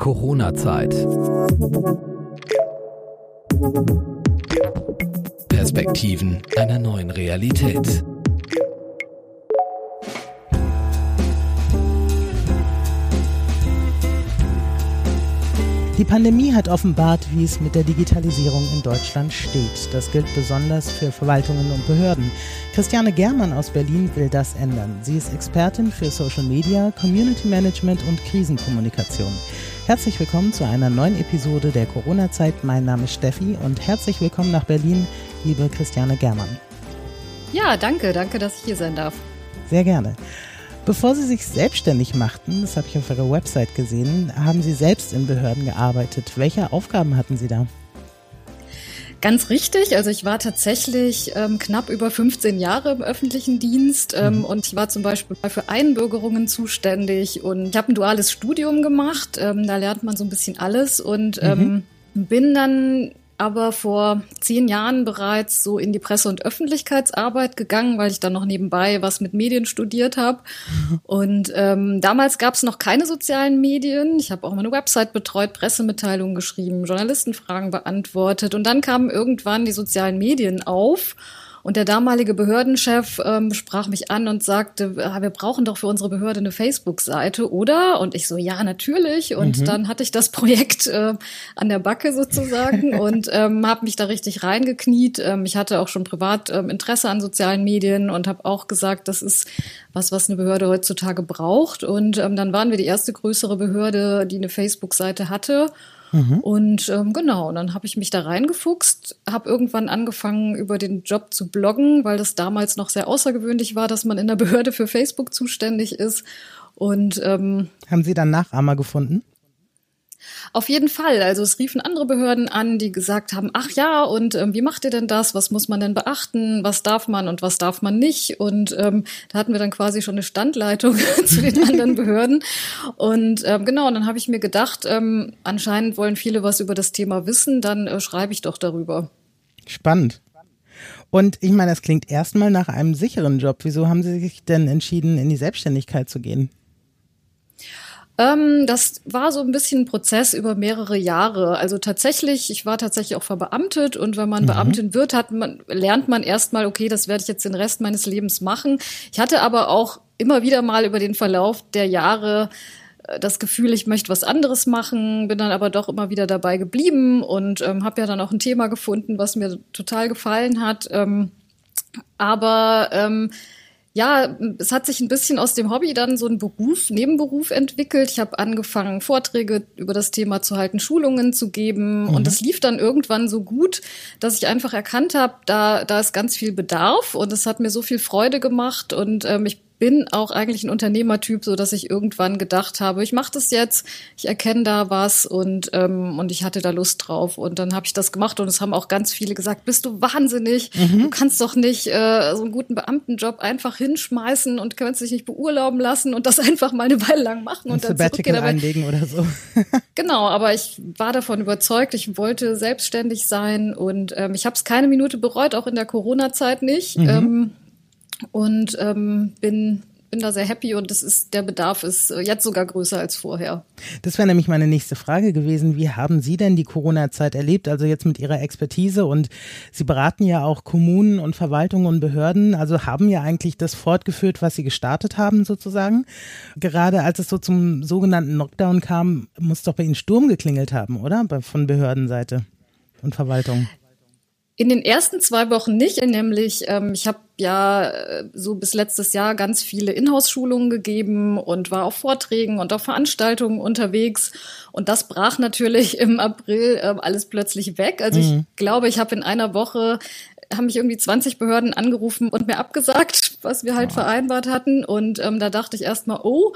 Corona-Zeit. Perspektiven einer neuen Realität. Die Pandemie hat offenbart, wie es mit der Digitalisierung in Deutschland steht. Das gilt besonders für Verwaltungen und Behörden. Christiane Germann aus Berlin will das ändern. Sie ist Expertin für Social Media, Community Management und Krisenkommunikation. Herzlich willkommen zu einer neuen Episode der Corona-Zeit. Mein Name ist Steffi und herzlich willkommen nach Berlin, liebe Christiane Germann. Ja, danke, danke, dass ich hier sein darf. Sehr gerne. Bevor Sie sich selbstständig machten, das habe ich auf Ihrer Website gesehen, haben Sie selbst in Behörden gearbeitet. Welche Aufgaben hatten Sie da? Ganz richtig. Also ich war tatsächlich ähm, knapp über 15 Jahre im öffentlichen Dienst ähm, mhm. und ich war zum Beispiel für Einbürgerungen zuständig und ich habe ein duales Studium gemacht. Ähm, da lernt man so ein bisschen alles und ähm, mhm. bin dann aber vor zehn Jahren bereits so in die Presse- und Öffentlichkeitsarbeit gegangen, weil ich dann noch nebenbei was mit Medien studiert habe. Und ähm, damals gab es noch keine sozialen Medien. Ich habe auch meine Website betreut, Pressemitteilungen geschrieben, Journalistenfragen beantwortet. Und dann kamen irgendwann die sozialen Medien auf. Und der damalige Behördenchef ähm, sprach mich an und sagte, ah, wir brauchen doch für unsere Behörde eine Facebook-Seite, oder? Und ich so, ja, natürlich. Und mhm. dann hatte ich das Projekt äh, an der Backe sozusagen und ähm, habe mich da richtig reingekniet. Ähm, ich hatte auch schon privat ähm, Interesse an sozialen Medien und habe auch gesagt, das ist was, was eine Behörde heutzutage braucht. Und ähm, dann waren wir die erste größere Behörde, die eine Facebook-Seite hatte. Mhm. Und ähm, genau, und dann habe ich mich da reingefuchst, habe irgendwann angefangen, über den Job zu bloggen, weil das damals noch sehr außergewöhnlich war, dass man in der Behörde für Facebook zuständig ist. Und ähm, haben Sie dann Nachahmer gefunden? Auf jeden Fall. Also es riefen andere Behörden an, die gesagt haben, ach ja, und ähm, wie macht ihr denn das? Was muss man denn beachten? Was darf man und was darf man nicht? Und ähm, da hatten wir dann quasi schon eine Standleitung zu den anderen Behörden. Und ähm, genau, und dann habe ich mir gedacht, ähm, anscheinend wollen viele was über das Thema wissen, dann äh, schreibe ich doch darüber. Spannend. Und ich meine, das klingt erstmal nach einem sicheren Job. Wieso haben Sie sich denn entschieden, in die Selbstständigkeit zu gehen? Ähm, das war so ein bisschen ein Prozess über mehrere Jahre. Also tatsächlich, ich war tatsächlich auch verbeamtet und wenn man mhm. Beamtin wird, hat man, lernt man erstmal, okay, das werde ich jetzt den Rest meines Lebens machen. Ich hatte aber auch immer wieder mal über den Verlauf der Jahre äh, das Gefühl, ich möchte was anderes machen, bin dann aber doch immer wieder dabei geblieben und ähm, habe ja dann auch ein Thema gefunden, was mir total gefallen hat. Ähm, aber ähm, ja, es hat sich ein bisschen aus dem Hobby dann so ein Beruf, Nebenberuf entwickelt. Ich habe angefangen, Vorträge über das Thema zu halten, Schulungen zu geben. Mhm. Und das lief dann irgendwann so gut, dass ich einfach erkannt habe, da, da ist ganz viel Bedarf und es hat mir so viel Freude gemacht. Und ähm, ich bin auch eigentlich ein Unternehmertyp, so dass ich irgendwann gedacht habe, ich mache das jetzt, ich erkenne da was und ähm, und ich hatte da Lust drauf und dann habe ich das gemacht und es haben auch ganz viele gesagt, bist du wahnsinnig, mhm. du kannst doch nicht äh, so einen guten Beamtenjob einfach hinschmeißen und kannst dich nicht beurlauben lassen und das einfach mal eine Weile lang machen und, und dann zurückgehen. einlegen oder so. genau, aber ich war davon überzeugt, ich wollte selbstständig sein und ähm, ich habe es keine Minute bereut, auch in der Corona-Zeit nicht. Mhm. Ähm, und ähm, bin bin da sehr happy und das ist der Bedarf ist jetzt sogar größer als vorher. Das wäre nämlich meine nächste Frage gewesen. Wie haben Sie denn die Corona-Zeit erlebt? Also jetzt mit Ihrer Expertise und Sie beraten ja auch Kommunen und Verwaltungen und Behörden, also haben ja eigentlich das fortgeführt, was Sie gestartet haben sozusagen. Gerade als es so zum sogenannten Lockdown kam, muss doch bei Ihnen Sturm geklingelt haben, oder? Von Behördenseite und Verwaltung. In den ersten zwei Wochen nicht, nämlich ähm, ich habe ja äh, so bis letztes Jahr ganz viele Inhouse-Schulungen gegeben und war auf Vorträgen und auf Veranstaltungen unterwegs. Und das brach natürlich im April äh, alles plötzlich weg. Also mhm. ich glaube, ich habe in einer Woche haben mich irgendwie 20 Behörden angerufen und mir abgesagt, was wir halt oh. vereinbart hatten. Und ähm, da dachte ich erstmal, oh,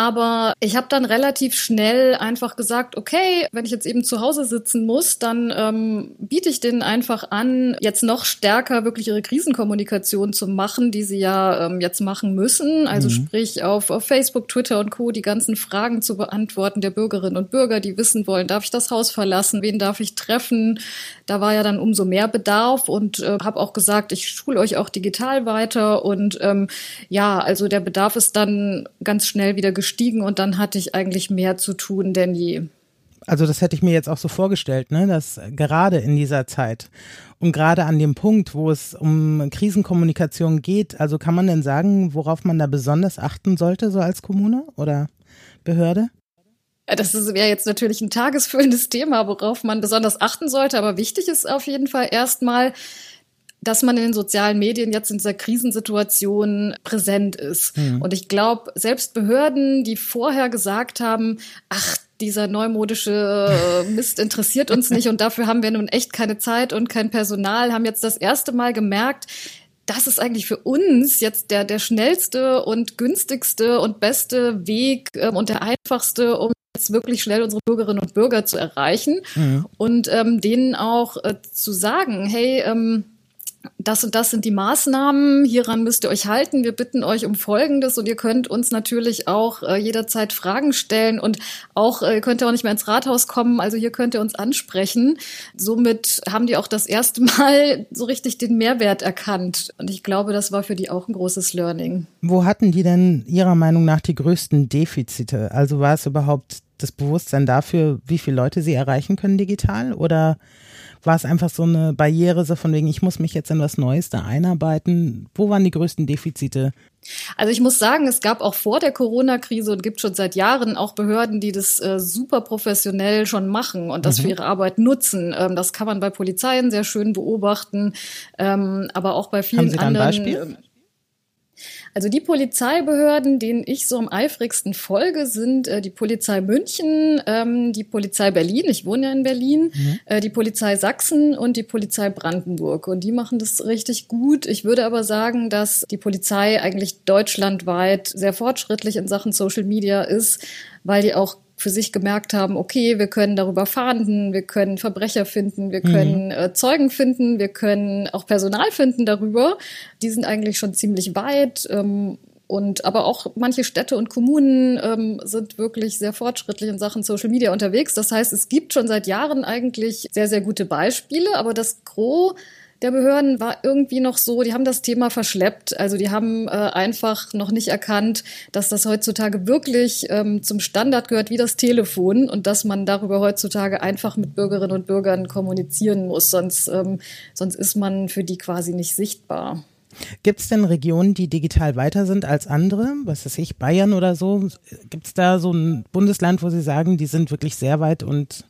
aber ich habe dann relativ schnell einfach gesagt, okay, wenn ich jetzt eben zu Hause sitzen muss, dann ähm, biete ich denen einfach an, jetzt noch stärker wirklich ihre Krisenkommunikation zu machen, die sie ja ähm, jetzt machen müssen. Also mhm. sprich auf, auf Facebook, Twitter und Co. die ganzen Fragen zu beantworten der Bürgerinnen und Bürger, die wissen wollen, darf ich das Haus verlassen, wen darf ich treffen. Da war ja dann umso mehr Bedarf und äh, habe auch gesagt, ich schule euch auch digital weiter und ähm, ja, also der Bedarf ist dann ganz schnell wieder gestiegen und dann hatte ich eigentlich mehr zu tun denn je. Also das hätte ich mir jetzt auch so vorgestellt, ne, dass gerade in dieser Zeit und gerade an dem Punkt, wo es um Krisenkommunikation geht, also kann man denn sagen, worauf man da besonders achten sollte, so als Kommune oder Behörde? Das wäre jetzt natürlich ein tagesfüllendes Thema, worauf man besonders achten sollte. Aber wichtig ist auf jeden Fall erstmal, dass man in den sozialen Medien jetzt in dieser Krisensituation präsent ist. Mhm. Und ich glaube, selbst Behörden, die vorher gesagt haben, ach, dieser neumodische Mist interessiert uns nicht und dafür haben wir nun echt keine Zeit und kein Personal, haben jetzt das erste Mal gemerkt, das ist eigentlich für uns jetzt der, der schnellste und günstigste und beste Weg ähm, und der einfachste, um jetzt wirklich schnell unsere Bürgerinnen und Bürger zu erreichen mhm. und ähm, denen auch äh, zu sagen, hey, ähm, das und das sind die Maßnahmen, hieran müsst ihr euch halten. Wir bitten euch um Folgendes und ihr könnt uns natürlich auch äh, jederzeit Fragen stellen und auch äh, könnt ihr auch nicht mehr ins Rathaus kommen, also hier könnt ihr uns ansprechen. Somit haben die auch das erste Mal so richtig den Mehrwert erkannt und ich glaube, das war für die auch ein großes Learning. Wo hatten die denn Ihrer Meinung nach die größten Defizite? Also war es überhaupt das Bewusstsein dafür, wie viele Leute sie erreichen können digital oder war es einfach so eine Barriere, so von wegen, ich muss mich jetzt in was Neues da einarbeiten? Wo waren die größten Defizite? Also ich muss sagen, es gab auch vor der Corona-Krise und gibt schon seit Jahren auch Behörden, die das äh, super professionell schon machen und das mhm. für ihre Arbeit nutzen. Ähm, das kann man bei Polizeien sehr schön beobachten, ähm, aber auch bei vielen Haben Sie da anderen. Ein Beispiel? Also die Polizeibehörden, denen ich so am eifrigsten folge, sind äh, die Polizei München, ähm, die Polizei Berlin, ich wohne ja in Berlin, mhm. äh, die Polizei Sachsen und die Polizei Brandenburg. Und die machen das richtig gut. Ich würde aber sagen, dass die Polizei eigentlich deutschlandweit sehr fortschrittlich in Sachen Social Media ist, weil die auch für sich gemerkt haben, okay, wir können darüber fahnden, wir können Verbrecher finden, wir können mhm. äh, Zeugen finden, wir können auch Personal finden darüber. Die sind eigentlich schon ziemlich weit. Ähm, und aber auch manche Städte und Kommunen ähm, sind wirklich sehr fortschrittlich in Sachen Social Media unterwegs. Das heißt, es gibt schon seit Jahren eigentlich sehr, sehr gute Beispiele, aber das Gros der Behörden war irgendwie noch so, die haben das Thema verschleppt. Also die haben äh, einfach noch nicht erkannt, dass das heutzutage wirklich ähm, zum Standard gehört wie das Telefon und dass man darüber heutzutage einfach mit Bürgerinnen und Bürgern kommunizieren muss, sonst, ähm, sonst ist man für die quasi nicht sichtbar. Gibt es denn Regionen, die digital weiter sind als andere? Was weiß ich, Bayern oder so? Gibt es da so ein Bundesland, wo Sie sagen, die sind wirklich sehr weit und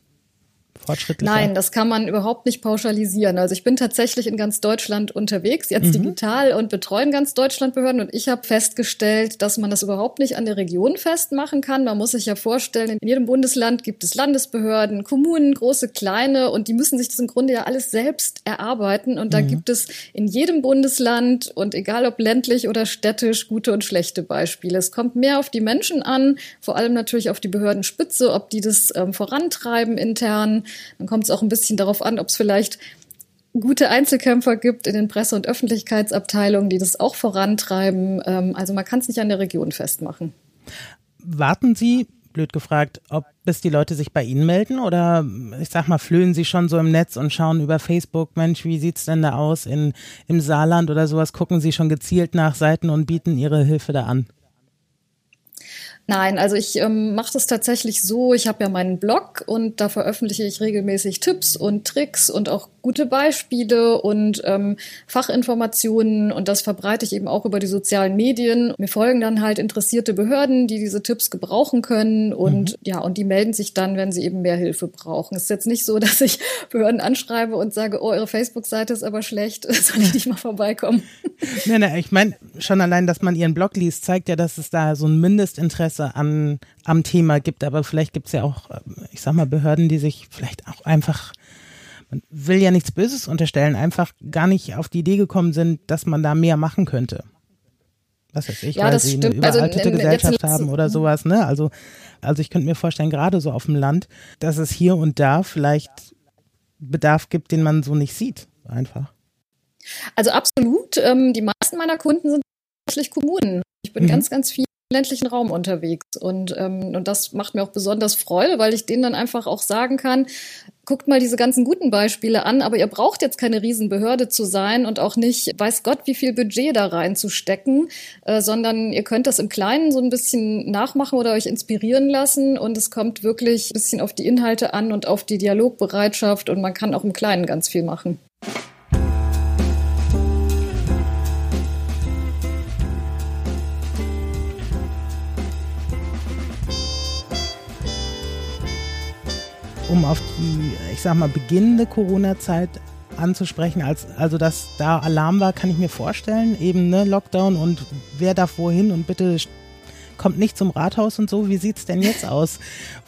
fortschrittlicher? Nein, das kann man überhaupt nicht pauschalisieren. Also ich bin tatsächlich in ganz Deutschland unterwegs, jetzt mhm. digital und betreuen ganz Deutschland Behörden und ich habe festgestellt, dass man das überhaupt nicht an der Region festmachen kann. Man muss sich ja vorstellen, in jedem Bundesland gibt es Landesbehörden, Kommunen, große, kleine und die müssen sich das im Grunde ja alles selbst erarbeiten und da mhm. gibt es in jedem Bundesland und egal ob ländlich oder städtisch gute und schlechte Beispiele. Es kommt mehr auf die Menschen an, vor allem natürlich auf die Behördenspitze, ob die das ähm, vorantreiben intern dann kommt es auch ein bisschen darauf an, ob es vielleicht gute Einzelkämpfer gibt in den Presse- und Öffentlichkeitsabteilungen, die das auch vorantreiben. Ähm, also man kann es nicht an der Region festmachen. Warten Sie, blöd gefragt, ob bis die Leute sich bei Ihnen melden oder ich sag mal, flöhen Sie schon so im Netz und schauen über Facebook, Mensch, wie sieht's denn da aus in, im Saarland oder sowas? Gucken Sie schon gezielt nach Seiten und bieten Ihre Hilfe da an? Nein, also ich ähm, mache das tatsächlich so. Ich habe ja meinen Blog und da veröffentliche ich regelmäßig Tipps und Tricks und auch gute Beispiele und ähm, Fachinformationen und das verbreite ich eben auch über die sozialen Medien. Mir folgen dann halt interessierte Behörden, die diese Tipps gebrauchen können und mhm. ja, und die melden sich dann, wenn sie eben mehr Hilfe brauchen. Es ist jetzt nicht so, dass ich Behörden anschreibe und sage, oh, eure Facebook-Seite ist aber schlecht, soll ich nicht mal vorbeikommen? Nein, nein, ich meine schon allein, dass man ihren Blog liest, zeigt ja, dass es da so ein Mindestinteresse an am Thema gibt, aber vielleicht gibt es ja auch, ich sag mal, Behörden, die sich vielleicht auch einfach man will ja nichts Böses unterstellen, einfach gar nicht auf die Idee gekommen sind, dass man da mehr machen könnte. Was weiß ich, ja, weil das sie stimmt. eine überaltete also, Gesellschaft haben oder sowas, ne? Also, also ich könnte mir vorstellen, gerade so auf dem Land, dass es hier und da vielleicht Bedarf gibt, den man so nicht sieht, einfach. Also absolut. Ähm, die meisten meiner Kunden sind tatsächlich Kommunen. Ich bin mhm. ganz, ganz viel ländlichen Raum unterwegs. Und, ähm, und das macht mir auch besonders Freude, weil ich denen dann einfach auch sagen kann, guckt mal diese ganzen guten Beispiele an, aber ihr braucht jetzt keine Riesenbehörde zu sein und auch nicht, weiß Gott, wie viel Budget da reinzustecken, äh, sondern ihr könnt das im Kleinen so ein bisschen nachmachen oder euch inspirieren lassen und es kommt wirklich ein bisschen auf die Inhalte an und auf die Dialogbereitschaft und man kann auch im Kleinen ganz viel machen. Um auf die, ich sag mal, beginnende Corona-Zeit anzusprechen, als also dass da Alarm war, kann ich mir vorstellen, eben ne Lockdown und wer darf wohin und bitte kommt nicht zum Rathaus und so. Wie sieht's denn jetzt aus,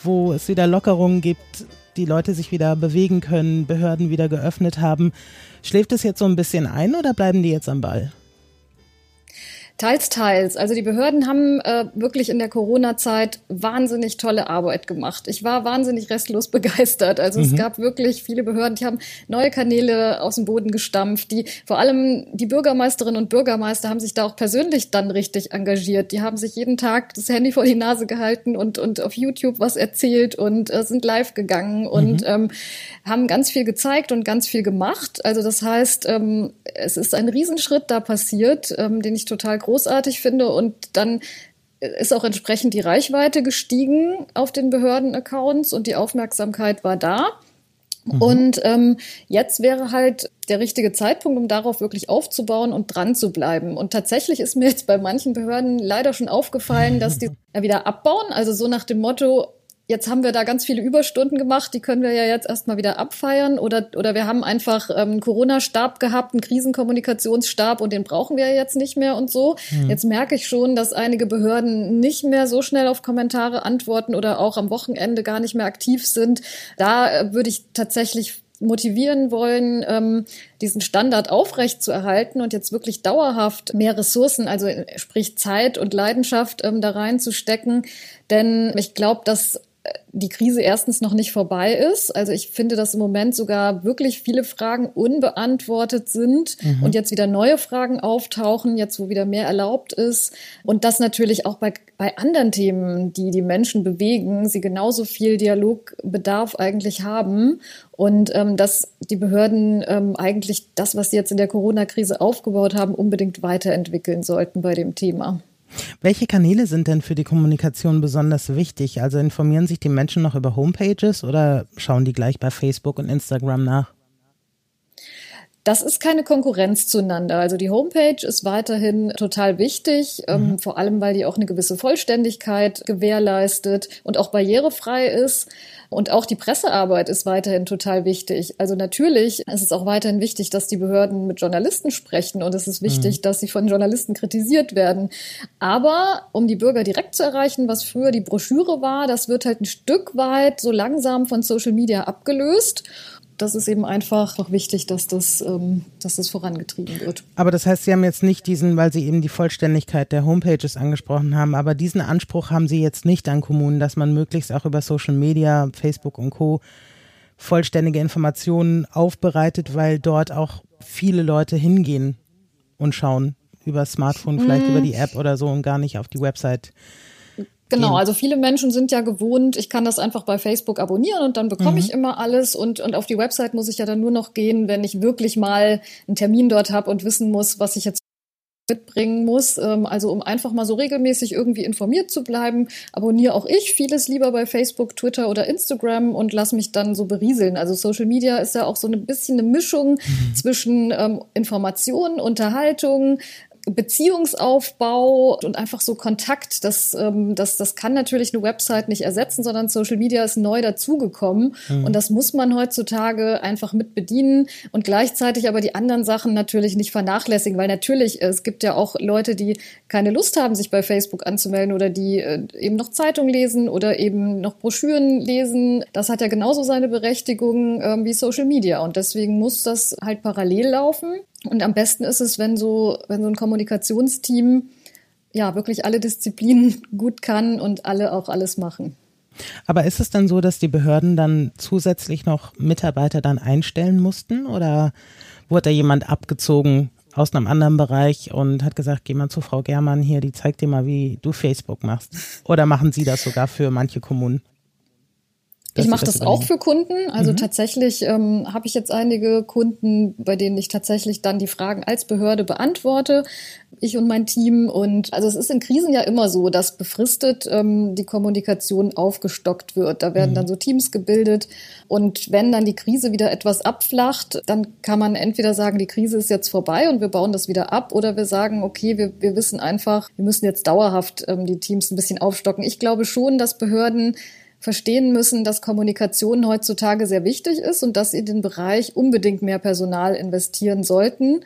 wo es wieder Lockerungen gibt, die Leute sich wieder bewegen können, Behörden wieder geöffnet haben? Schläft es jetzt so ein bisschen ein oder bleiben die jetzt am Ball? Teils, teils. Also die Behörden haben äh, wirklich in der Corona-Zeit wahnsinnig tolle Arbeit gemacht. Ich war wahnsinnig restlos begeistert. Also mhm. es gab wirklich viele Behörden, die haben neue Kanäle aus dem Boden gestampft. Die vor allem die Bürgermeisterinnen und Bürgermeister haben sich da auch persönlich dann richtig engagiert. Die haben sich jeden Tag das Handy vor die Nase gehalten und und auf YouTube was erzählt und äh, sind live gegangen und mhm. ähm, haben ganz viel gezeigt und ganz viel gemacht. Also das heißt, ähm, es ist ein Riesenschritt da passiert, ähm, den ich total großartig finde. Und dann ist auch entsprechend die Reichweite gestiegen auf den Behördenaccounts und die Aufmerksamkeit war da. Mhm. Und ähm, jetzt wäre halt der richtige Zeitpunkt, um darauf wirklich aufzubauen und dran zu bleiben. Und tatsächlich ist mir jetzt bei manchen Behörden leider schon aufgefallen, dass die wieder abbauen. Also so nach dem Motto, Jetzt haben wir da ganz viele Überstunden gemacht, die können wir ja jetzt erstmal wieder abfeiern. Oder, oder wir haben einfach ähm, einen Corona-Stab gehabt, einen Krisenkommunikationsstab und den brauchen wir jetzt nicht mehr und so. Mhm. Jetzt merke ich schon, dass einige Behörden nicht mehr so schnell auf Kommentare antworten oder auch am Wochenende gar nicht mehr aktiv sind. Da äh, würde ich tatsächlich motivieren wollen, ähm, diesen Standard aufrecht zu erhalten und jetzt wirklich dauerhaft mehr Ressourcen, also sprich Zeit und Leidenschaft ähm, da reinzustecken. Denn ich glaube, dass die Krise erstens noch nicht vorbei ist. Also ich finde, dass im Moment sogar wirklich viele Fragen unbeantwortet sind mhm. und jetzt wieder neue Fragen auftauchen, jetzt wo wieder mehr erlaubt ist. Und das natürlich auch bei, bei anderen Themen, die die Menschen bewegen, sie genauso viel Dialogbedarf eigentlich haben. Und ähm, dass die Behörden ähm, eigentlich das, was sie jetzt in der Corona-Krise aufgebaut haben, unbedingt weiterentwickeln sollten bei dem Thema. Welche Kanäle sind denn für die Kommunikation besonders wichtig? Also informieren sich die Menschen noch über Homepages oder schauen die gleich bei Facebook und Instagram nach? Das ist keine Konkurrenz zueinander. Also die Homepage ist weiterhin total wichtig, ähm, mhm. vor allem weil die auch eine gewisse Vollständigkeit gewährleistet und auch barrierefrei ist. Und auch die Pressearbeit ist weiterhin total wichtig. Also natürlich ist es auch weiterhin wichtig, dass die Behörden mit Journalisten sprechen und es ist wichtig, mhm. dass sie von Journalisten kritisiert werden. Aber um die Bürger direkt zu erreichen, was früher die Broschüre war, das wird halt ein Stück weit so langsam von Social Media abgelöst das ist eben einfach auch wichtig, dass das, ähm, dass das vorangetrieben wird. Aber das heißt, Sie haben jetzt nicht diesen, weil Sie eben die Vollständigkeit der Homepages angesprochen haben, aber diesen Anspruch haben Sie jetzt nicht an Kommunen, dass man möglichst auch über Social Media, Facebook und Co. vollständige Informationen aufbereitet, weil dort auch viele Leute hingehen und schauen über Smartphone, vielleicht hm. über die App oder so und gar nicht auf die Website Genau, also viele Menschen sind ja gewohnt, ich kann das einfach bei Facebook abonnieren und dann bekomme mhm. ich immer alles und, und auf die Website muss ich ja dann nur noch gehen, wenn ich wirklich mal einen Termin dort habe und wissen muss, was ich jetzt mitbringen muss. Ähm, also um einfach mal so regelmäßig irgendwie informiert zu bleiben, abonniere auch ich vieles lieber bei Facebook, Twitter oder Instagram und lass mich dann so berieseln. Also Social Media ist ja auch so ein bisschen eine Mischung mhm. zwischen ähm, Information, Unterhaltung, Beziehungsaufbau und einfach so Kontakt, das, ähm, das, das kann natürlich eine Website nicht ersetzen, sondern Social Media ist neu dazugekommen mhm. und das muss man heutzutage einfach mit bedienen und gleichzeitig aber die anderen Sachen natürlich nicht vernachlässigen, weil natürlich, es gibt ja auch Leute, die keine Lust haben, sich bei Facebook anzumelden oder die äh, eben noch Zeitung lesen oder eben noch Broschüren lesen. Das hat ja genauso seine Berechtigung äh, wie Social Media und deswegen muss das halt parallel laufen. Und am besten ist es, wenn so, wenn so ein Kommunikationsteam ja wirklich alle Disziplinen gut kann und alle auch alles machen. Aber ist es dann so, dass die Behörden dann zusätzlich noch Mitarbeiter dann einstellen mussten oder wurde da jemand abgezogen aus einem anderen Bereich und hat gesagt, geh mal zu Frau Germann hier, die zeigt dir mal, wie du Facebook machst. Oder machen Sie das sogar für manche Kommunen? Ich mache das, das auch für Kunden. Also mhm. tatsächlich ähm, habe ich jetzt einige Kunden, bei denen ich tatsächlich dann die Fragen als Behörde beantworte, ich und mein Team. Und also es ist in Krisen ja immer so, dass befristet ähm, die Kommunikation aufgestockt wird. Da werden mhm. dann so Teams gebildet. Und wenn dann die Krise wieder etwas abflacht, dann kann man entweder sagen, die Krise ist jetzt vorbei und wir bauen das wieder ab, oder wir sagen, okay, wir, wir wissen einfach, wir müssen jetzt dauerhaft ähm, die Teams ein bisschen aufstocken. Ich glaube schon, dass Behörden verstehen müssen, dass Kommunikation heutzutage sehr wichtig ist und dass sie in den Bereich unbedingt mehr Personal investieren sollten.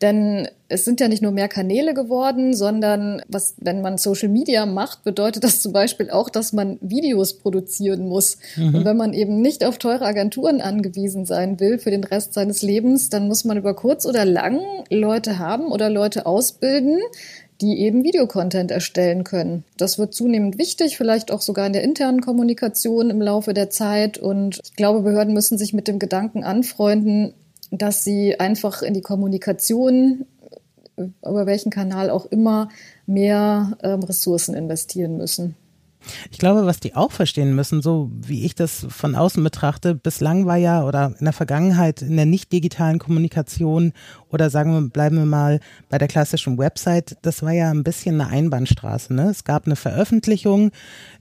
Denn es sind ja nicht nur mehr Kanäle geworden, sondern was, wenn man Social Media macht, bedeutet das zum Beispiel auch, dass man Videos produzieren muss. Mhm. Und wenn man eben nicht auf teure Agenturen angewiesen sein will für den Rest seines Lebens, dann muss man über kurz oder lang Leute haben oder Leute ausbilden, die eben Videocontent erstellen können. Das wird zunehmend wichtig, vielleicht auch sogar in der internen Kommunikation im Laufe der Zeit. Und ich glaube, Behörden müssen sich mit dem Gedanken anfreunden, dass sie einfach in die Kommunikation, über welchen Kanal auch immer, mehr ähm, Ressourcen investieren müssen. Ich glaube, was die auch verstehen müssen, so wie ich das von außen betrachte, bislang war ja oder in der Vergangenheit in der nicht digitalen Kommunikation oder sagen wir, bleiben wir mal bei der klassischen Website, das war ja ein bisschen eine Einbahnstraße. Ne? Es gab eine Veröffentlichung,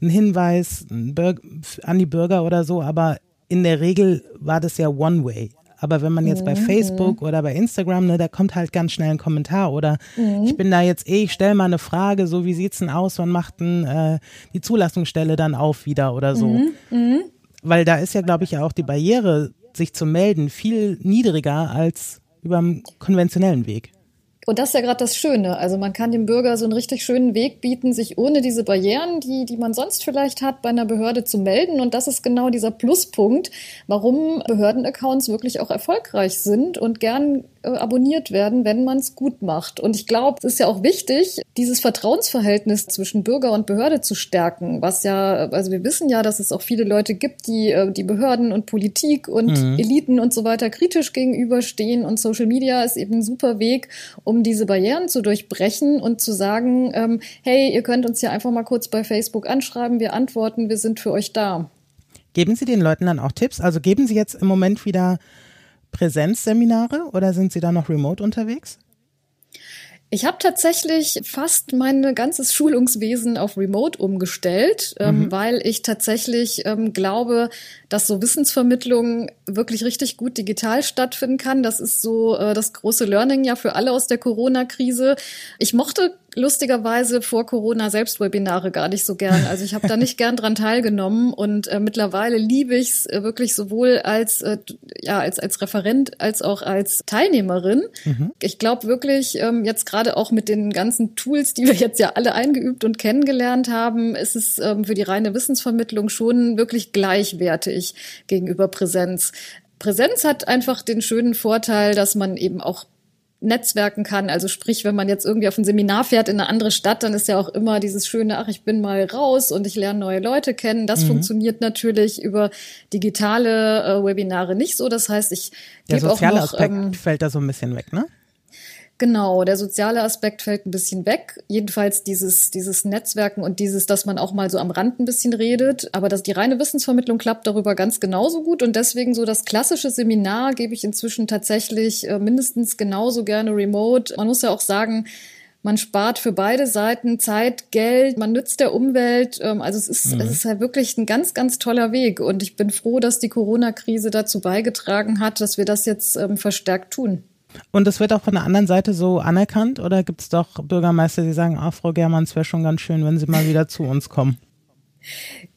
einen Hinweis an die Bürger oder so, aber in der Regel war das ja One-Way. Aber wenn man jetzt mhm. bei Facebook oder bei Instagram, ne, da kommt halt ganz schnell ein Kommentar oder mhm. ich bin da jetzt eh, ich stelle mal eine Frage, so wie sieht's denn aus, wann macht denn äh, die Zulassungsstelle dann auf wieder oder so. Mhm. mhm. Weil da ist ja, glaube ich, ja auch die Barriere, sich zu melden, viel niedriger als über dem konventionellen Weg. Und das ist ja gerade das Schöne. Also man kann dem Bürger so einen richtig schönen Weg bieten, sich ohne diese Barrieren, die, die man sonst vielleicht hat, bei einer Behörde zu melden. Und das ist genau dieser Pluspunkt, warum Behördenaccounts wirklich auch erfolgreich sind und gern äh, abonniert werden, wenn man es gut macht. Und ich glaube, es ist ja auch wichtig, dieses Vertrauensverhältnis zwischen Bürger und Behörde zu stärken, was ja, also wir wissen ja, dass es auch viele Leute gibt, die äh, die Behörden und Politik und mhm. Eliten und so weiter kritisch gegenüberstehen. Und Social Media ist eben ein super Weg, um diese Barrieren zu durchbrechen und zu sagen, ähm, hey, ihr könnt uns ja einfach mal kurz bei Facebook anschreiben, wir antworten, wir sind für euch da. Geben Sie den Leuten dann auch Tipps? Also geben Sie jetzt im Moment wieder Präsenzseminare oder sind Sie da noch remote unterwegs? Ich habe tatsächlich fast mein ganzes Schulungswesen auf Remote umgestellt, ähm, mhm. weil ich tatsächlich ähm, glaube, dass so Wissensvermittlung wirklich richtig gut digital stattfinden kann. Das ist so äh, das große Learning ja für alle aus der Corona-Krise. Ich mochte lustigerweise vor Corona selbst Webinare gar nicht so gern. Also ich habe da nicht gern dran teilgenommen und äh, mittlerweile liebe ich es äh, wirklich sowohl als äh, ja als als Referent als auch als Teilnehmerin. Mhm. Ich glaube wirklich ähm, jetzt gerade auch mit den ganzen Tools, die wir jetzt ja alle eingeübt und kennengelernt haben, ist es ähm, für die reine Wissensvermittlung schon wirklich gleichwertig gegenüber Präsenz. Präsenz hat einfach den schönen Vorteil, dass man eben auch netzwerken kann. Also sprich, wenn man jetzt irgendwie auf ein Seminar fährt in eine andere Stadt, dann ist ja auch immer dieses schöne, ach, ich bin mal raus und ich lerne neue Leute kennen. Das mhm. funktioniert natürlich über digitale äh, Webinare nicht so. Das heißt, ich gebe auch noch... Aspekt ähm, fällt da so ein bisschen weg, ne? Genau, der soziale Aspekt fällt ein bisschen weg. Jedenfalls dieses, dieses Netzwerken und dieses, dass man auch mal so am Rand ein bisschen redet. Aber dass die reine Wissensvermittlung klappt darüber ganz genauso gut. Und deswegen so das klassische Seminar gebe ich inzwischen tatsächlich äh, mindestens genauso gerne remote. Man muss ja auch sagen, man spart für beide Seiten Zeit, Geld, man nützt der Umwelt. Ähm, also es ist, mhm. es ist halt wirklich ein ganz, ganz toller Weg. Und ich bin froh, dass die Corona-Krise dazu beigetragen hat, dass wir das jetzt ähm, verstärkt tun. Und das wird auch von der anderen Seite so anerkannt oder gibt es doch Bürgermeister, die sagen, ah, Frau Germann, es wäre schon ganz schön, wenn Sie mal wieder zu uns kommen?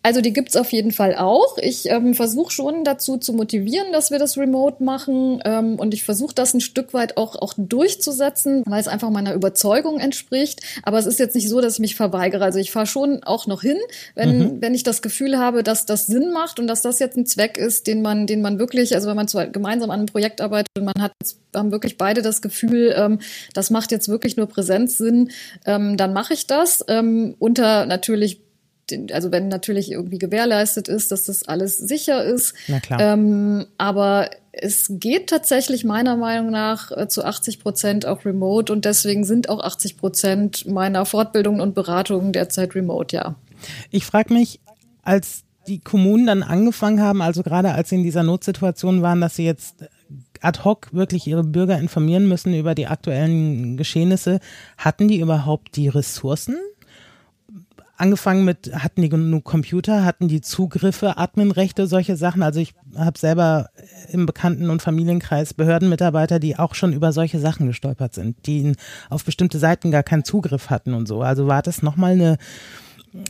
Also die gibt's auf jeden Fall auch. Ich ähm, versuche schon dazu zu motivieren, dass wir das remote machen. Ähm, und ich versuche das ein Stück weit auch, auch durchzusetzen, weil es einfach meiner Überzeugung entspricht. Aber es ist jetzt nicht so, dass ich mich verweigere. Also ich fahre schon auch noch hin, wenn, mhm. wenn ich das Gefühl habe, dass das Sinn macht und dass das jetzt ein Zweck ist, den man, den man wirklich, also wenn man zwar gemeinsam an einem Projekt arbeitet und man hat jetzt, haben wirklich beide das Gefühl, ähm, das macht jetzt wirklich nur Präsenz Sinn, ähm, dann mache ich das. Ähm, unter natürlich also wenn natürlich irgendwie gewährleistet ist, dass das alles sicher ist. Na klar. Ähm, aber es geht tatsächlich meiner Meinung nach äh, zu 80 Prozent auch remote und deswegen sind auch 80 Prozent meiner Fortbildungen und Beratungen derzeit remote, ja. Ich frage mich, als die Kommunen dann angefangen haben, also gerade als sie in dieser Notsituation waren, dass sie jetzt ad hoc wirklich ihre Bürger informieren müssen über die aktuellen Geschehnisse, hatten die überhaupt die Ressourcen? Angefangen mit, hatten die genug Computer, hatten die Zugriffe, Adminrechte, solche Sachen. Also ich habe selber im Bekannten- und Familienkreis Behördenmitarbeiter, die auch schon über solche Sachen gestolpert sind, die auf bestimmte Seiten gar keinen Zugriff hatten und so. Also war das nochmal eine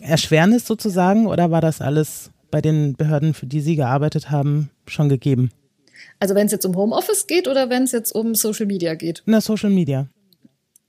Erschwernis sozusagen oder war das alles bei den Behörden, für die Sie gearbeitet haben, schon gegeben? Also wenn es jetzt um Homeoffice geht oder wenn es jetzt um Social Media geht? Na, Social Media.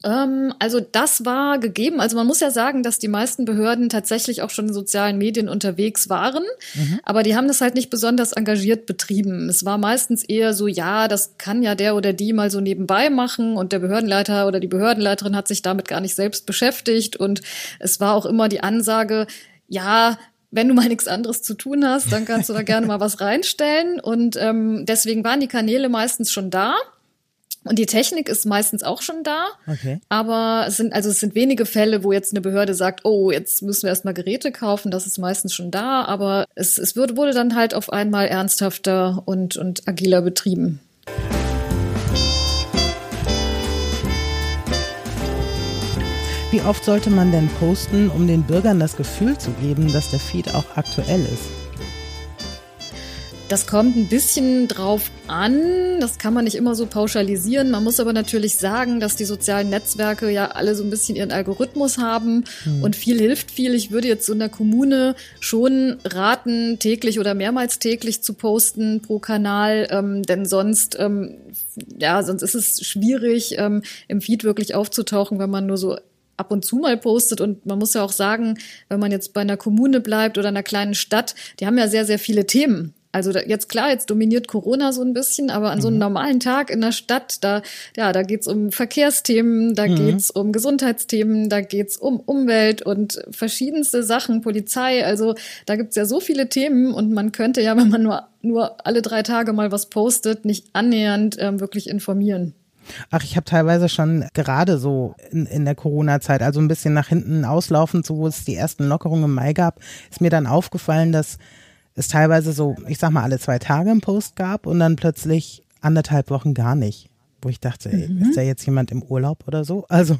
Ähm, also das war gegeben. Also man muss ja sagen, dass die meisten Behörden tatsächlich auch schon in sozialen Medien unterwegs waren, mhm. aber die haben das halt nicht besonders engagiert betrieben. Es war meistens eher so, ja, das kann ja der oder die mal so nebenbei machen und der Behördenleiter oder die Behördenleiterin hat sich damit gar nicht selbst beschäftigt und es war auch immer die Ansage, ja, wenn du mal nichts anderes zu tun hast, dann kannst du da gerne mal was reinstellen. Und ähm, deswegen waren die Kanäle meistens schon da. Und die Technik ist meistens auch schon da. Okay. Aber es sind, also es sind wenige Fälle, wo jetzt eine Behörde sagt, oh, jetzt müssen wir erstmal Geräte kaufen, das ist meistens schon da. Aber es, es wurde, wurde dann halt auf einmal ernsthafter und, und agiler betrieben. Wie oft sollte man denn posten, um den Bürgern das Gefühl zu geben, dass der Feed auch aktuell ist? Das kommt ein bisschen drauf an. Das kann man nicht immer so pauschalisieren. Man muss aber natürlich sagen, dass die sozialen Netzwerke ja alle so ein bisschen ihren Algorithmus haben mhm. und viel hilft viel. Ich würde jetzt so in der Kommune schon raten, täglich oder mehrmals täglich zu posten pro Kanal, ähm, denn sonst, ähm, ja, sonst ist es schwierig, ähm, im Feed wirklich aufzutauchen, wenn man nur so ab und zu mal postet. Und man muss ja auch sagen, wenn man jetzt bei einer Kommune bleibt oder einer kleinen Stadt, die haben ja sehr, sehr viele Themen. Also da, jetzt klar, jetzt dominiert Corona so ein bisschen, aber an so einem mhm. normalen Tag in der Stadt, da, ja, da geht's um Verkehrsthemen, da mhm. geht's um Gesundheitsthemen, da geht's um Umwelt und verschiedenste Sachen, Polizei. Also da gibt's ja so viele Themen und man könnte ja, wenn man nur, nur alle drei Tage mal was postet, nicht annähernd ähm, wirklich informieren. Ach, ich habe teilweise schon gerade so in, in der Corona-Zeit, also ein bisschen nach hinten auslaufend, so wo es die ersten Lockerungen im Mai gab, ist mir dann aufgefallen, dass es teilweise so, ich sag mal, alle zwei Tage einen Post gab und dann plötzlich anderthalb Wochen gar nicht. Wo ich dachte, ey, mhm. ist da jetzt jemand im Urlaub oder so? Also,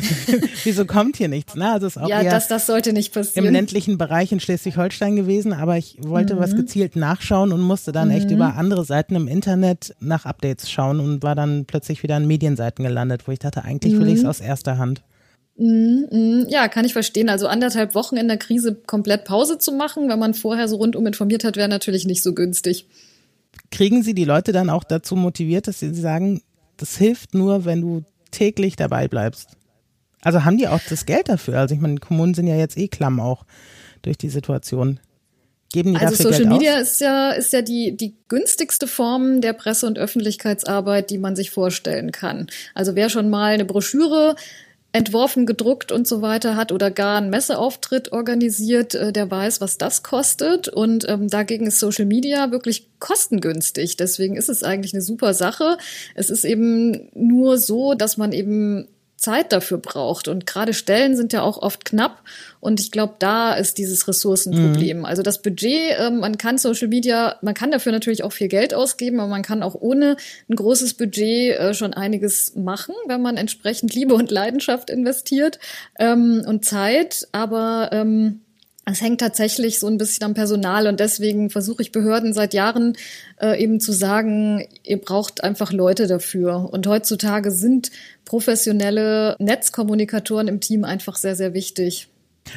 wieso kommt hier nichts? Ne? Also ist auch ja, das, das sollte nicht passieren. Im ländlichen Bereich in Schleswig-Holstein gewesen, aber ich wollte mhm. was gezielt nachschauen und musste dann mhm. echt über andere Seiten im Internet nach Updates schauen und war dann plötzlich wieder an Medienseiten gelandet, wo ich dachte, eigentlich will ich es mhm. aus erster Hand. Mm, mm, ja, kann ich verstehen. Also anderthalb Wochen in der Krise komplett Pause zu machen, wenn man vorher so rundum informiert hat, wäre natürlich nicht so günstig. Kriegen Sie die Leute dann auch dazu motiviert, dass sie sagen, das hilft nur, wenn du täglich dabei bleibst? Also haben die auch das Geld dafür? Also ich meine, Kommunen sind ja jetzt eh klamm auch durch die Situation. Geben die also Social Geld Media aus? ist ja, ist ja die, die günstigste Form der Presse- und Öffentlichkeitsarbeit, die man sich vorstellen kann. Also wer schon mal eine Broschüre entworfen, gedruckt und so weiter hat oder gar einen Messeauftritt organisiert, äh, der weiß, was das kostet. Und ähm, dagegen ist Social Media wirklich kostengünstig. Deswegen ist es eigentlich eine super Sache. Es ist eben nur so, dass man eben Zeit dafür braucht. Und gerade Stellen sind ja auch oft knapp. Und ich glaube, da ist dieses Ressourcenproblem. Mhm. Also das Budget, äh, man kann Social Media, man kann dafür natürlich auch viel Geld ausgeben, aber man kann auch ohne ein großes Budget äh, schon einiges machen, wenn man entsprechend Liebe und Leidenschaft investiert ähm, und Zeit. Aber ähm, es hängt tatsächlich so ein bisschen am Personal und deswegen versuche ich Behörden seit Jahren äh, eben zu sagen, ihr braucht einfach Leute dafür. Und heutzutage sind professionelle Netzkommunikatoren im Team einfach sehr, sehr wichtig.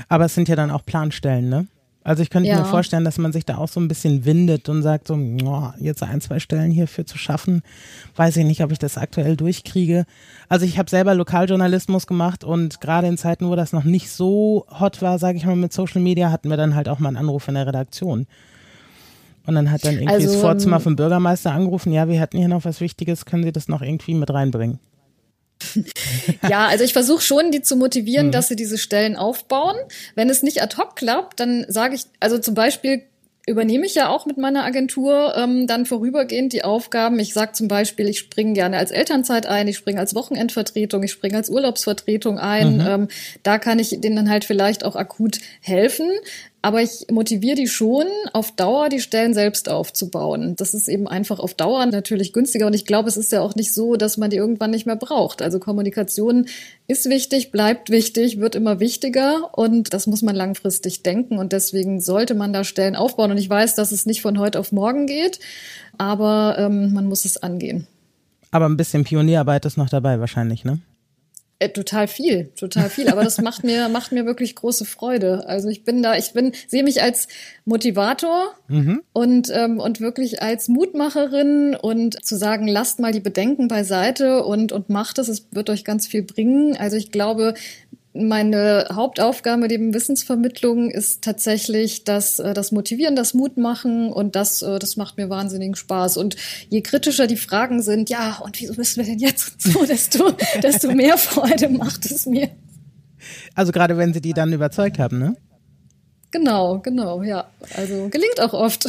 Aber es sind ja dann auch Planstellen, ne? Also ich könnte ja. mir vorstellen, dass man sich da auch so ein bisschen windet und sagt so, oh, jetzt ein, zwei Stellen hierfür zu schaffen, weiß ich nicht, ob ich das aktuell durchkriege. Also ich habe selber Lokaljournalismus gemacht und gerade in Zeiten, wo das noch nicht so hot war, sage ich mal, mit Social Media, hatten wir dann halt auch mal einen Anruf in der Redaktion. Und dann hat dann irgendwie also, das Vorzimmer ähm, vom Bürgermeister angerufen, ja, wir hätten hier noch was Wichtiges, können Sie das noch irgendwie mit reinbringen? Ja, also ich versuche schon, die zu motivieren, mhm. dass sie diese Stellen aufbauen. Wenn es nicht ad hoc klappt, dann sage ich, also zum Beispiel übernehme ich ja auch mit meiner Agentur ähm, dann vorübergehend die Aufgaben. Ich sage zum Beispiel, ich springe gerne als Elternzeit ein, ich springe als Wochenendvertretung, ich springe als Urlaubsvertretung ein. Mhm. Ähm, da kann ich denen dann halt vielleicht auch akut helfen. Aber ich motiviere die schon, auf Dauer die Stellen selbst aufzubauen. Das ist eben einfach auf Dauer natürlich günstiger. Und ich glaube, es ist ja auch nicht so, dass man die irgendwann nicht mehr braucht. Also Kommunikation ist wichtig, bleibt wichtig, wird immer wichtiger. Und das muss man langfristig denken. Und deswegen sollte man da Stellen aufbauen. Und ich weiß, dass es nicht von heute auf morgen geht, aber ähm, man muss es angehen. Aber ein bisschen Pionierarbeit ist noch dabei wahrscheinlich, ne? Äh, total viel, total viel. Aber das macht mir, macht mir wirklich große Freude. Also ich bin da, ich bin, sehe mich als Motivator mhm. und, ähm, und wirklich als Mutmacherin und zu sagen, lasst mal die Bedenken beiseite und, und macht es, es wird euch ganz viel bringen. Also ich glaube, meine Hauptaufgabe neben Wissensvermittlung ist tatsächlich das, äh, das Motivieren, das Mut machen und das, äh, das macht mir wahnsinnigen Spaß. Und je kritischer die Fragen sind, ja, und wieso müssen wir denn jetzt so, desto, desto mehr Freude macht es mir. Also gerade wenn Sie die dann überzeugt haben, ne? Genau, genau, ja. Also gelingt auch oft.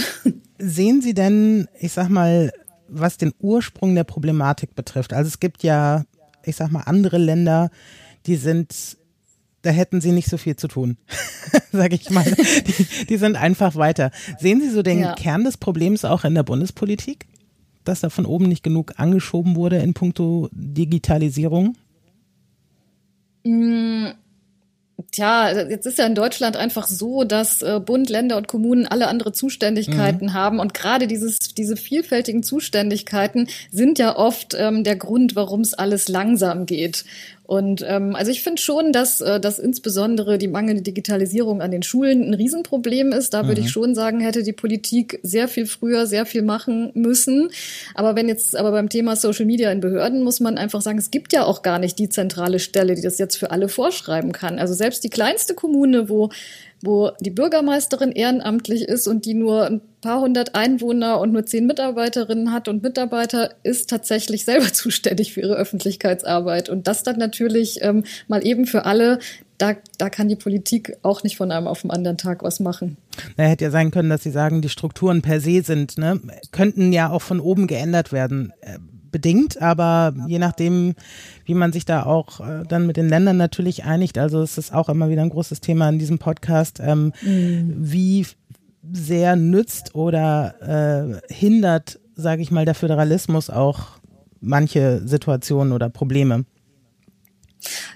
Sehen Sie denn, ich sag mal, was den Ursprung der Problematik betrifft? Also es gibt ja, ich sag mal, andere Länder, die sind da hätten sie nicht so viel zu tun, sage ich mal. Die, die, sind einfach weiter. Sehen Sie so den ja. Kern des Problems auch in der Bundespolitik, dass da von oben nicht genug angeschoben wurde in puncto Digitalisierung? Mm, Tja, jetzt ist ja in Deutschland einfach so, dass äh, Bund, Länder und Kommunen alle andere Zuständigkeiten mhm. haben. Und gerade dieses, diese vielfältigen Zuständigkeiten sind ja oft ähm, der Grund, warum es alles langsam geht. Und ähm, also ich finde schon, dass, äh, dass insbesondere die mangelnde Digitalisierung an den Schulen ein Riesenproblem ist. Da mhm. würde ich mhm. schon sagen, hätte die Politik sehr viel früher sehr viel machen müssen. Aber wenn jetzt aber beim Thema Social Media in Behörden muss man einfach sagen, es gibt ja auch gar nicht die zentrale Stelle, die das jetzt für alle vorschreiben kann. Also selbst die kleinste Kommune, wo wo die Bürgermeisterin ehrenamtlich ist und die nur ein paar hundert Einwohner und nur zehn Mitarbeiterinnen hat und Mitarbeiter, ist tatsächlich selber zuständig für ihre Öffentlichkeitsarbeit. Und das dann natürlich ähm, mal eben für alle, da, da kann die Politik auch nicht von einem auf den anderen Tag was machen. Na, hätte ja sein können, dass Sie sagen, die Strukturen per se sind, ne, könnten ja auch von oben geändert werden. Bedingt, aber je nachdem, wie man sich da auch äh, dann mit den Ländern natürlich einigt, also es ist auch immer wieder ein großes Thema in diesem Podcast, ähm, mhm. wie sehr nützt oder äh, hindert, sage ich mal, der Föderalismus auch manche Situationen oder Probleme.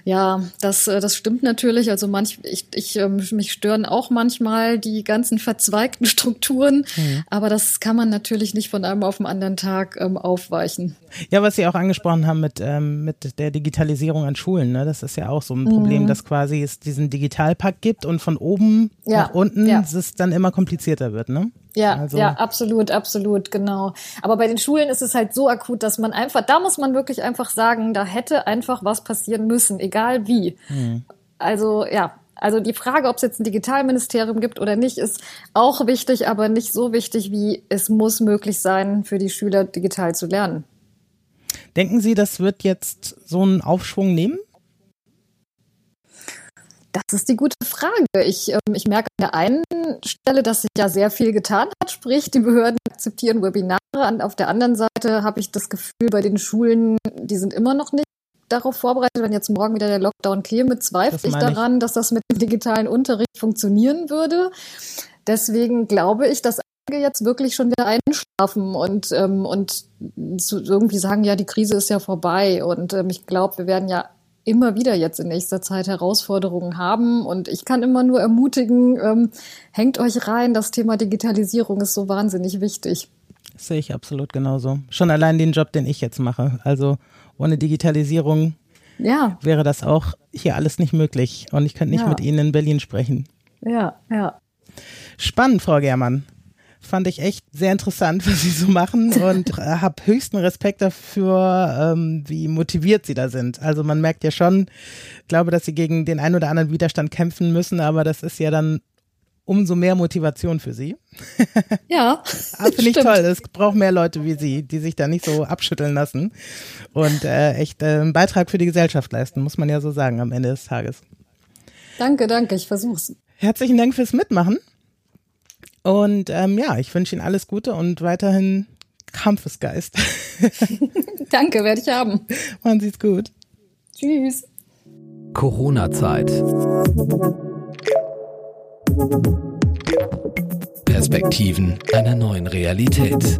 Ja, das, äh, das stimmt natürlich. Also manch, ich, ich, ähm, mich stören auch manchmal die ganzen verzweigten Strukturen, mhm. aber das kann man natürlich nicht von einem auf den anderen Tag ähm, aufweichen. Ja, was Sie auch angesprochen haben mit, ähm, mit der Digitalisierung an Schulen, ne? das ist ja auch so ein Problem, mhm. dass quasi es diesen Digitalpakt gibt und von oben ja. nach unten ja. es dann immer komplizierter wird, ne? Ja, also. ja, absolut, absolut, genau. Aber bei den Schulen ist es halt so akut, dass man einfach, da muss man wirklich einfach sagen, da hätte einfach was passieren müssen, egal wie. Mhm. Also ja, also die Frage, ob es jetzt ein Digitalministerium gibt oder nicht, ist auch wichtig, aber nicht so wichtig wie es muss möglich sein, für die Schüler digital zu lernen. Denken Sie, das wird jetzt so einen Aufschwung nehmen? Das ist die gute Frage. Ich, ähm, ich merke an der einen Stelle, dass sich ja sehr viel getan hat, sprich die Behörden akzeptieren Webinare. Und auf der anderen Seite habe ich das Gefühl, bei den Schulen, die sind immer noch nicht darauf vorbereitet. Wenn jetzt morgen wieder der Lockdown käme, zweifle ich daran, ich. dass das mit dem digitalen Unterricht funktionieren würde. Deswegen glaube ich, dass einige jetzt wirklich schon wieder einschlafen und, ähm, und irgendwie sagen, ja, die Krise ist ja vorbei. Und ähm, ich glaube, wir werden ja immer wieder jetzt in nächster Zeit Herausforderungen haben. Und ich kann immer nur ermutigen, ähm, hängt euch rein, das Thema Digitalisierung ist so wahnsinnig wichtig. Das sehe ich absolut genauso. Schon allein den Job, den ich jetzt mache. Also ohne Digitalisierung ja. wäre das auch hier alles nicht möglich. Und ich könnte nicht ja. mit Ihnen in Berlin sprechen. Ja, ja. Spannend, Frau Germann fand ich echt sehr interessant, was sie so machen und habe höchsten Respekt dafür, ähm, wie motiviert sie da sind. Also man merkt ja schon, glaube, dass sie gegen den einen oder anderen Widerstand kämpfen müssen, aber das ist ja dann umso mehr Motivation für Sie. Ja. Ah, Finde ich toll. Es braucht mehr Leute wie Sie, die sich da nicht so abschütteln lassen und äh, echt äh, einen Beitrag für die Gesellschaft leisten, muss man ja so sagen am Ende des Tages. Danke, danke, ich versuch's. Herzlichen Dank fürs Mitmachen. Und ähm, ja, ich wünsche Ihnen alles Gute und weiterhin Kampfesgeist. danke, werde ich haben. Machen Sie es gut. Tschüss. Corona-Zeit. Perspektiven einer neuen Realität.